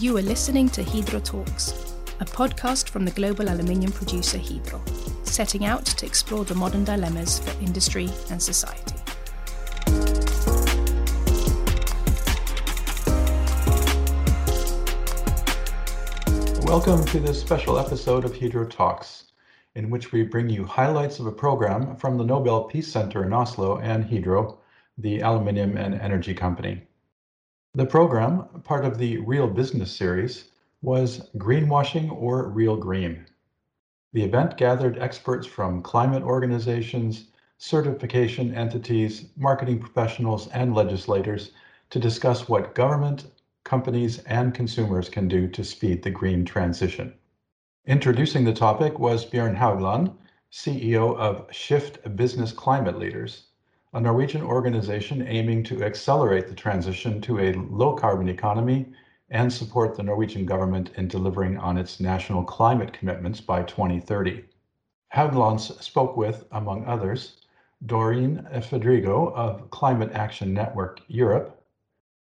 You are listening to Hydro Talks, a podcast from the global aluminium producer Hydro, setting out to explore the modern dilemmas for industry and society. Welcome to this special episode of Hydro Talks, in which we bring you highlights of a program from the Nobel Peace Center in Oslo and Hydro, the aluminium and energy company. The program, part of the Real Business series, was Greenwashing or Real Green. The event gathered experts from climate organizations, certification entities, marketing professionals, and legislators to discuss what government, companies, and consumers can do to speed the green transition. Introducing the topic was Bjørn Haugland, CEO of Shift Business Climate Leaders, a Norwegian organization aiming to accelerate the transition to a low carbon economy and support the Norwegian government in delivering on its national climate commitments by 2030. Haugland spoke with, among others, Doreen Fedrigo of Climate Action Network Europe,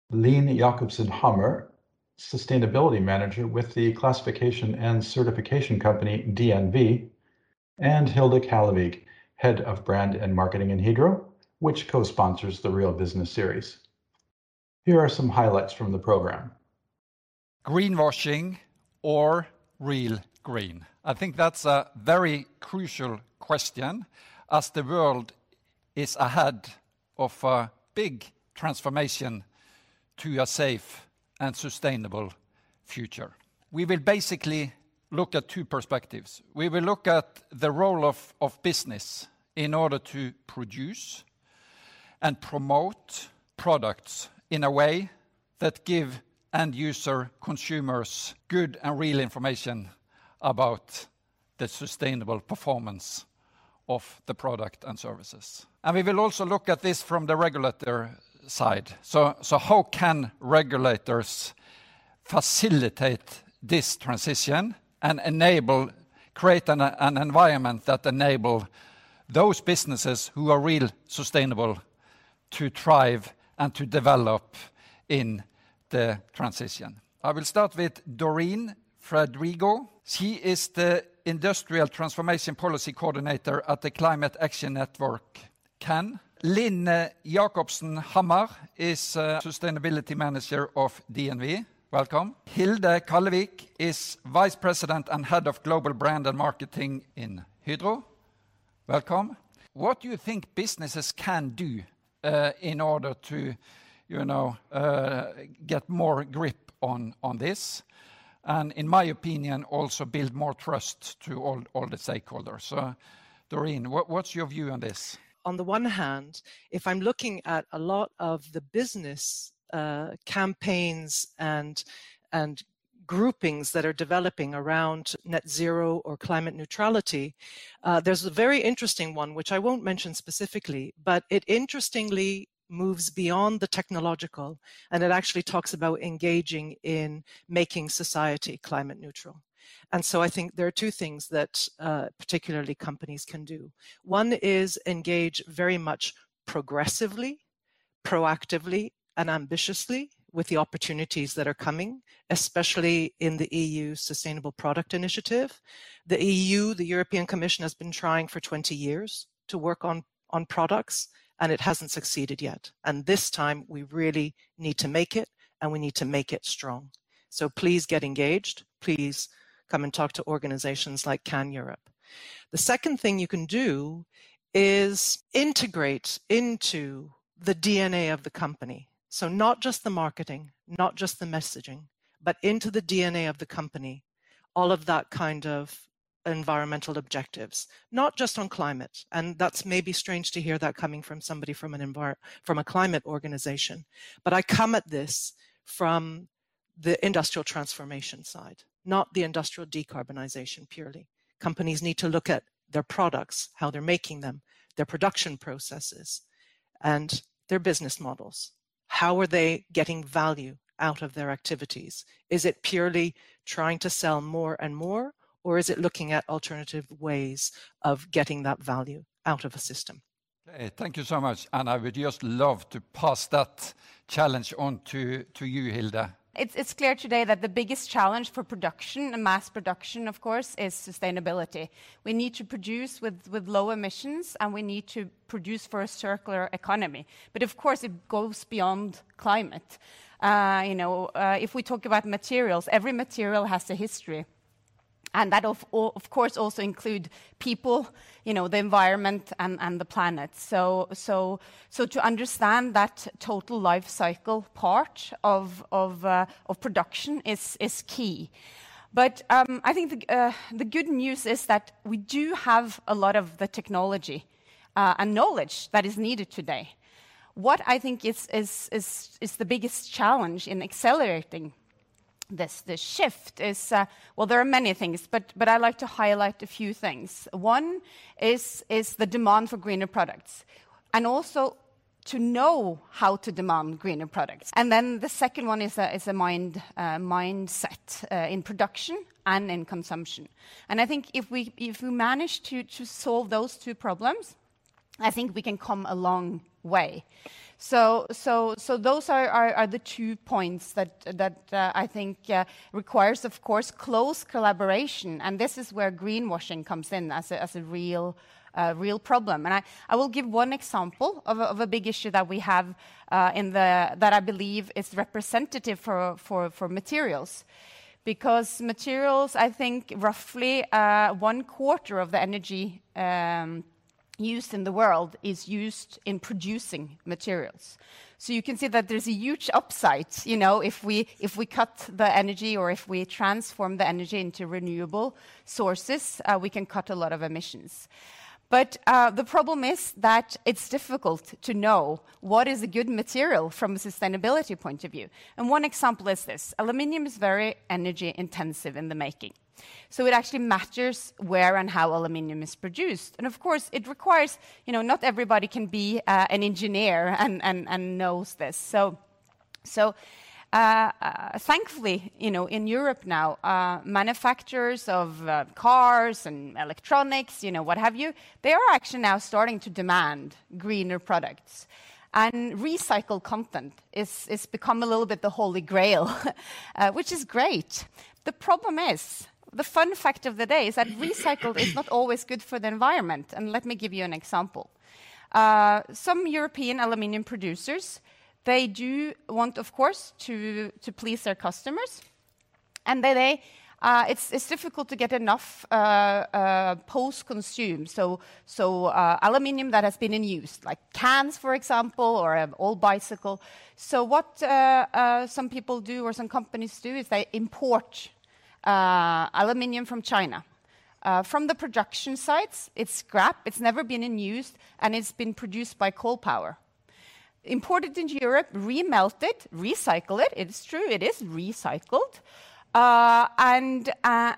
Line Jakobsen Hammer, Sustainability Manager with the classification and certification company DNV, and Hilde Kallevig, Head of Brand and Marketing in Hydro, which co-sponsors the Real Business series. Here are some highlights from the program. Greenwashing or real green? I think that's a very crucial question as the world is ahead of a big transformation to a safe and sustainable future. We will basically look at two perspectives. We will look at the role of business in order to produce and promote products in a way that give end user consumers good and real information about the sustainable performance of the product and services. And we will also look at this from the regulator side. So, so how can regulators facilitate this transition and enable, create an environment that enable those businesses who are real sustainable to thrive and to develop in the transition? I will start with Doreen Fedrigo. She is the Industrial Transformation Policy Coordinator at the Climate Action Network, CAN. Line Jakobsen Hammer is uh, Sustainability Manager of DNV. Welcome. Hilde Kallevig is Vice President and Head of Global Brand and Marketing in Hydro. Welcome. What do you think businesses can do Uh, in order to, you know, uh, get more grip on this, and in my opinion, also build more trust to all the stakeholders? Doreen, what's your view on this? On the one hand, if I'm looking at a lot of the business uh, campaigns and groupings that are developing around net zero or climate neutrality, uh, there's a very interesting one, which I won't mention specifically, but it interestingly moves beyond the technological, and it actually talks about engaging in making society climate neutral. And so I think there are two things that uh, particularly companies can do. One is engage very much progressively, proactively, and ambitiously with the opportunities that are coming, especially in the EU Sustainable Product Initiative. The EU, the European Commission, has been trying for 20 years to work on on products, and it hasn't succeeded yet. And this time we really need to make it, and we need to make it strong. So please get engaged. Please come and talk to organizations like CAN Europe. The second thing you can do is integrate into the DNA of the company. So, not just the marketing, not just the messaging, but into the DNA of the company, all of that kind of environmental objectives, not just on climate. And that's maybe strange to hear that coming from somebody from an from a climate organization. But I come at this from the industrial transformation side, not the industrial decarbonization purely. Companies need to look at their products, how they're making them, their production processes, and their business models. How are they getting value out of their activities? Is it purely trying to sell more and more, or is it looking at alternative ways of getting that value out of a system? Okay. Thank you so much. And I would just love to pass that challenge on to to you, Hilde. It's clear today that the biggest challenge for production and mass production, of course, is sustainability. We need to produce with low emissions, and we need to produce for a circular economy. But of course, it goes beyond climate. Uh, you know, uh, if we talk about materials, every material has a history, and that of of course also include people, you know, the environment and and the planet. So so, so to understand that total life cycle part of of uh, of production is is key. But um, I think the uh, the good news is that we do have a lot of the technology uh, and knowledge that is needed today. What I think is, is, is, is the biggest challenge in accelerating this this shift is... Uh, well, there are many things, but but I'd like to highlight a few things. One is is the demand for greener products, and also to know how to demand greener products. And then the second one is a is a mind uh, mindset uh, in production and in consumption. And I think if we if we manage to solve those two problems, I think we can come a long way. So so, so those are are the two points that that uh, I think uh, requires, of course, close collaboration, and this is where greenwashing comes in as a as a real uh, real problem. And I I will give one example of a big issue that we have in the, that I believe is representative for materials. Because materials, I think roughly one quarter of the energy um, used in the world is used in producing materials. So you can see that there's a huge upside, you know, if we cut the energy or if we transform the energy into renewable sources, uh, we can cut a lot of emissions. But uh, the problem is that it's difficult to know what is a good material from a sustainability point of view. And one example is this: aluminum is very energy intensive in the making, so it actually matters where and how aluminum is produced. And of course, it requires... You know, not everybody can be uh, an engineer and knows this. So, so uh, uh, thankfully, you know, in Europe now, manufacturers of cars and electronics, you know, what have you, they are actually now starting to demand greener products. And recycled content is, is become a little bit the holy grail, which is great. The problem is, the fun fact of the day is that recycled is not always good for the environment, and let me give you an example. Uh, some European aluminum producers, they do want, of course, to please their customers, and they... Uh, it's difficult to get enough uh, post-consumer, so aluminum that has been in use, like cans, for example, or an old bicycle. So what some people do or some companies do is they import Uh, aluminum from China. Uh, from the production sites, it's scrap, it's never been in use, and it's been produced by coal power. Imported into Europe, remelted, recycle it, it's true, it is recycled, uh, and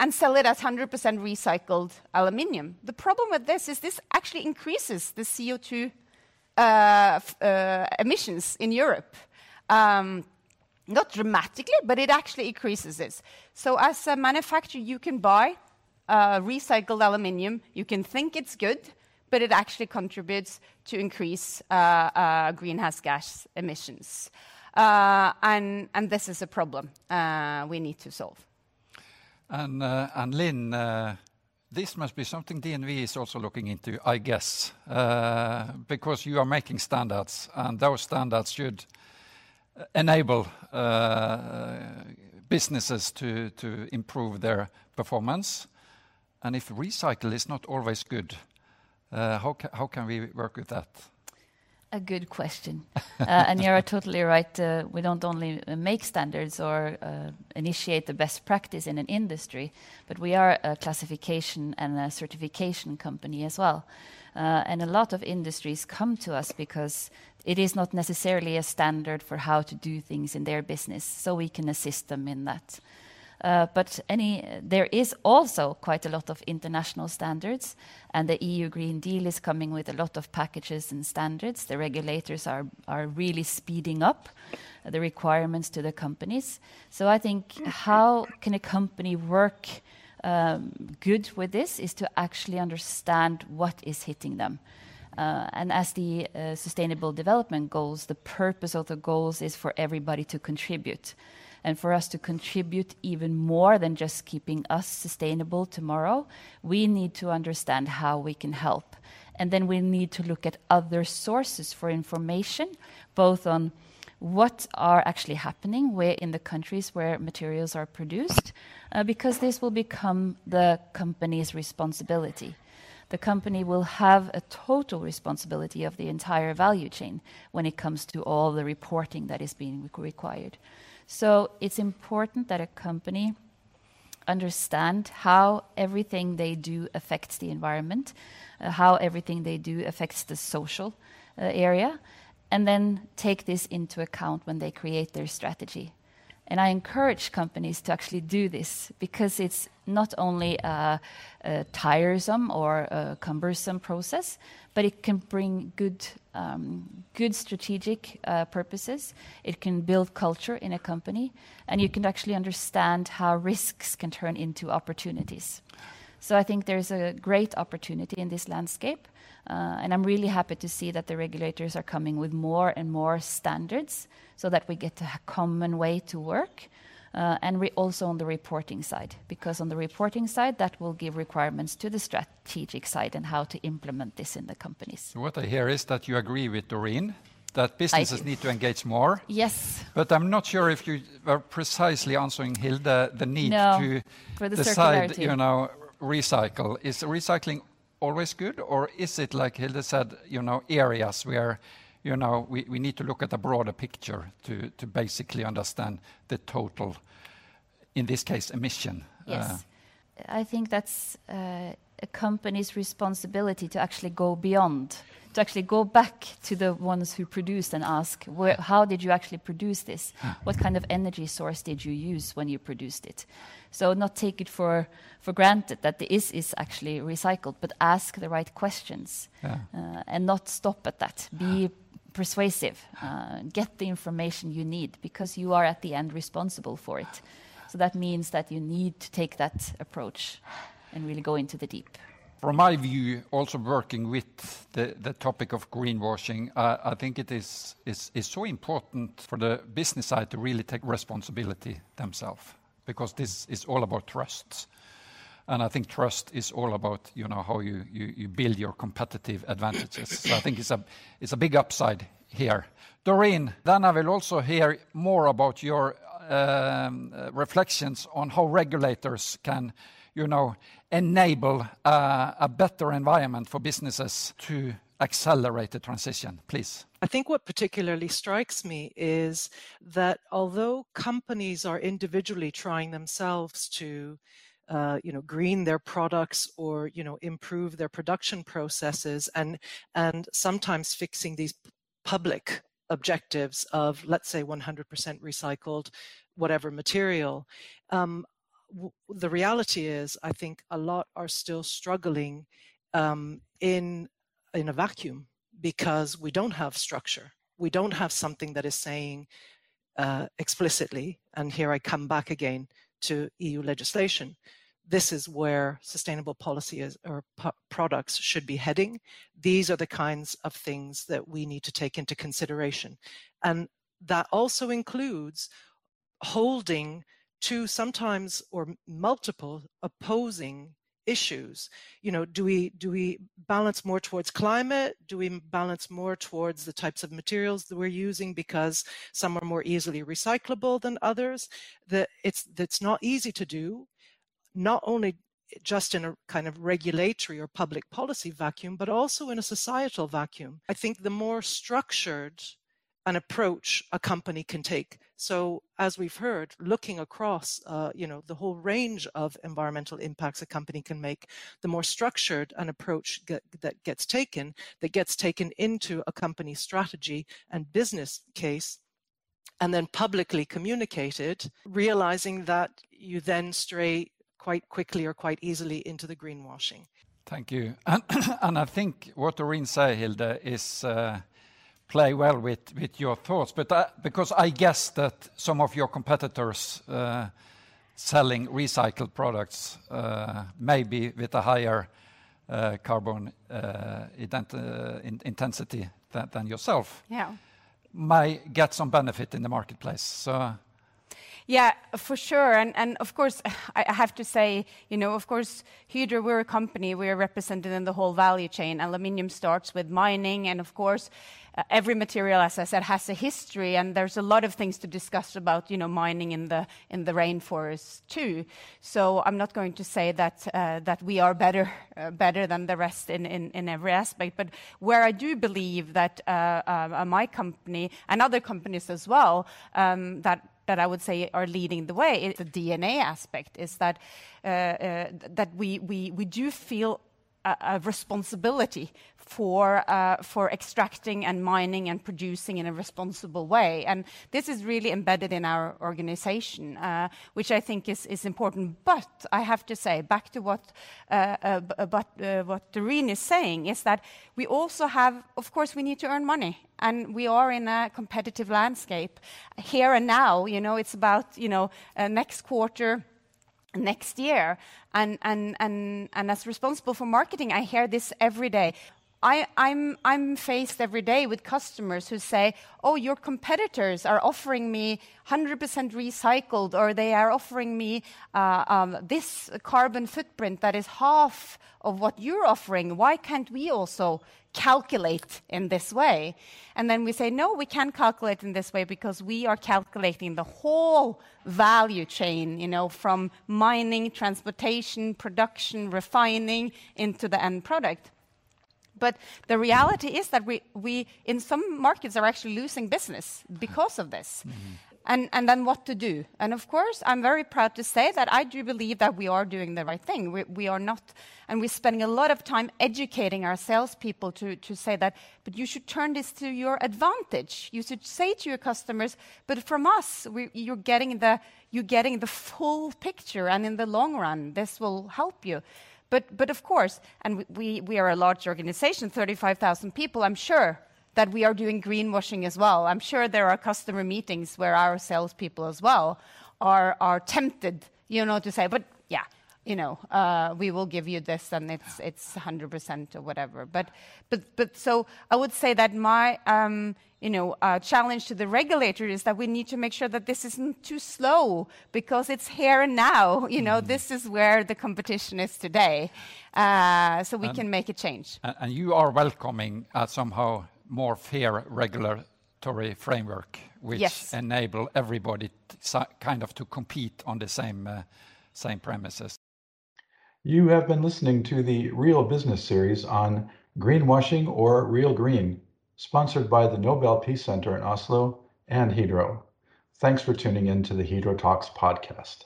sell it as 100% recycled aluminum. The problem with this is this actually increases the CO2 emissions in Europe. Um, Not dramatically, but it actually increases this. So as a manufacturer, you can buy uh, recycled aluminum, you can think it's good, but it actually contributes to increase uh, uh, greenhouse gas emissions. And this is a problem we need to solve. Linn, this must be something DNV is also looking into, I guess, because you are making standards, and those standards should enable uh, businesses to improve their performance. And if recycle is not always good, uh, how can we work with that? A good question. Uh, and you are totally right. Uh, we don't only uh, make standards or initiate the best practice in an industry, but we are a classification and a certification company as well. And a lot of industries come to us because it is not necessarily a standard for how to do things in their business, so we can assist them in that. Uh, but there is also quite a lot of international standards, and the EU Green Deal is coming with a lot of packages and standards. The regulators are are really speeding up the requirements to the companies. So I think how can a company work um, good with this is to actually understand what is hitting them. Uh, and as the uh, Sustainable Development Goals, the purpose of the goals is for everybody to contribute. And for us to contribute even more than just keeping us sustainable tomorrow, we need to understand how we can help. And then we need to look at other sources for information, both on what are actually happening where in the countries where materials are produced, uh, because this will become the company's responsibility. The company will have a total responsibility of the entire value chain when it comes to all the reporting that is being required. So it's important that a company understand how everything they do affects the environment, uh, how everything they do affects the social uh, area, and then take this into account when they create their strategy. And I encourage companies to actually do this because it's not only a, a tiresome or a cumbersome process, but it can bring good, um, good strategic uh, purposes. It can build culture in a company, and you can actually understand how risks can turn into opportunities. So I think there's a great opportunity in this landscape. Uh, and I'm really happy to see that the regulators are coming with more and more standards so that we get a common way to work. Uh, and also on the reporting side, because on the reporting side, that will give requirements to the strategic side and how to implement this in the companies. What I hear is that you agree with Doreen, that businesses need to engage more. Yes. But I'm not sure if you are precisely answering, Hilde the need to decide, you know, recycle. Is recycling always good, or is it, like Hilde said, you know, areas where, you know, we, need to look at a broader picture to, basically understand the total, in this case, emission? Yes. Uh, I think that's uh, a company's responsibility to actually go beyond, to actually go back to the ones who produced and ask, where, how did you actually produce this? What kind of energy source did you use when you produced it? So not take it for, for granted that the is is actually recycled, but ask the right questions yeah. uh, and not stop at that. Be persuasive. Uh, get the information you need because you are at the end responsible for it. So that means that you need to take that approach and really go into the deep. From my view, also working with the, topic of greenwashing, uh, I think it is, so important for the business side to really take responsibility themselves because this is all about trust. And I think trust is all about, you know, how you, build your competitive advantages. so I think it's a, it's a big upside here. Doreen, then I will also hear more about your um, uh, reflections on how regulators can, you know, enable a better environment for businesses to accelerate the transition, please? I think what particularly strikes me is that although companies are individually trying themselves to uh, you know green their products or you know improve their production processes and and sometimes fixing these public objectives of let's say 100% recycled whatever material um, the reality is i think a lot are still struggling um, in in a vacuum because we don't have structure. We don't have something that is saying uh, explicitly, and here I come back again to EU legislation. This is where sustainable policy is, or products should be heading. These are the kinds of things that we need to take into consideration. And that also includes holding to sometimes or multiple opposing issues. You know do we do we balance more towards climate? Do we balance more towards the types of materials that we're using because some are more easily recyclable than others? That it's that's not easy to do not only just in a kind of regulatory or public policy vacuum but also in a societal vacuum. I think the more structured an approach a company can take. So, as we've heard, looking across, uh, you know, the whole range of environmental impacts a company can make, the more structured an approach get, that gets taken, that gets taken into a company's strategy and business case, and then publicly communicated, realizing that you then stray quite quickly or quite easily into the greenwashing. Thank you. And, and I think what Doreen said, Hilde, is. Uh, play well with, with your thoughts, but because I guess that some of your competitors uh, selling recycled products, uh, maybe with a higher uh, carbon in intensity than, yourself, yeah. might get some benefit in the marketplace. So Yeah, for sure. And, and of course, I have to say, you know, of course, Hydro, we're a company, we're represented in the whole value chain. Aluminium starts with mining, and of course, uh, every material, as I said, has a history, and there's a lot of things to discuss about, you know, mining in the in the rainforest too. So I'm not going to say that uh, that we are better uh, better than the rest in, in, in every aspect, but where I do believe that uh, uh, my company and other companies as well um, that that I would say are leading the way. The DNA aspect is that uh, uh, that we, we we do feel a, responsibility for uh, for extracting and mining and producing in a responsible way, and this is really embedded in our organization, uh, which I think is is important. But I have to say, back to what uh, uh but, uh, what Doreen is saying, is that we also have, of course, we need to earn money, and we are in a competitive landscape here and now. You know, it's about you know uh, next quarter next year. And, and, and, and as responsible for marketing, I hear this every day. I'm, faced every day with customers who say, Oh, your competitors are offering me 100% recycled, or they are offering me uh, um, this carbon footprint that is half of what you're offering. Why can't we also calculate in this way? And then we say, No, we can't calculate in this way because we are calculating the whole value chain, you know, from mining, transportation, production, refining into the end product. But the reality is that we, we, in some markets, are actually losing business because of this. Mm -hmm. And, and then what to do? And of course, I'm very proud to say that I do believe that we are doing the right thing. We, we are not, and we're spending a lot of time educating our salespeople to, to say that, but you should turn this to your advantage. You should say to your customers, but from us, we, you're, getting the, you're getting the full picture, and in the long run, this will help you. But, but of course, and we, we are a large organization, 35,000 people, I'm sure that we are doing greenwashing as well. I'm sure there are customer meetings where our salespeople as well are, are tempted, you know, to say, but yeah, you know, uh, we will give you this and it's, it's 100% or whatever. But, but, but so I would say that my, um, you know, uh, challenge to the regulator is that we need to make sure that this isn't too slow because it's here and now. You know, mm. this is where the competition is today, uh, so we and, can make a change. And you are welcoming uh, somehow more fair regulatory framework, which yes. enable everybody kind of to compete on the same uh, same premises. You have been listening to the Real Business series on greenwashing or real green sponsored by the Nobel Peace Center in Oslo and Hydro. Thanks for tuning in to the Hydro Talks podcast.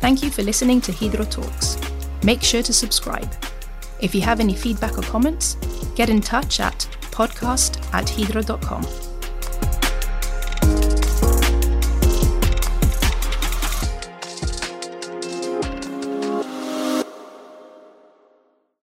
Thank you for listening to Hydro Talks. Make sure to subscribe. If you have any feedback or comments, get in touch at podcast at hydro.com.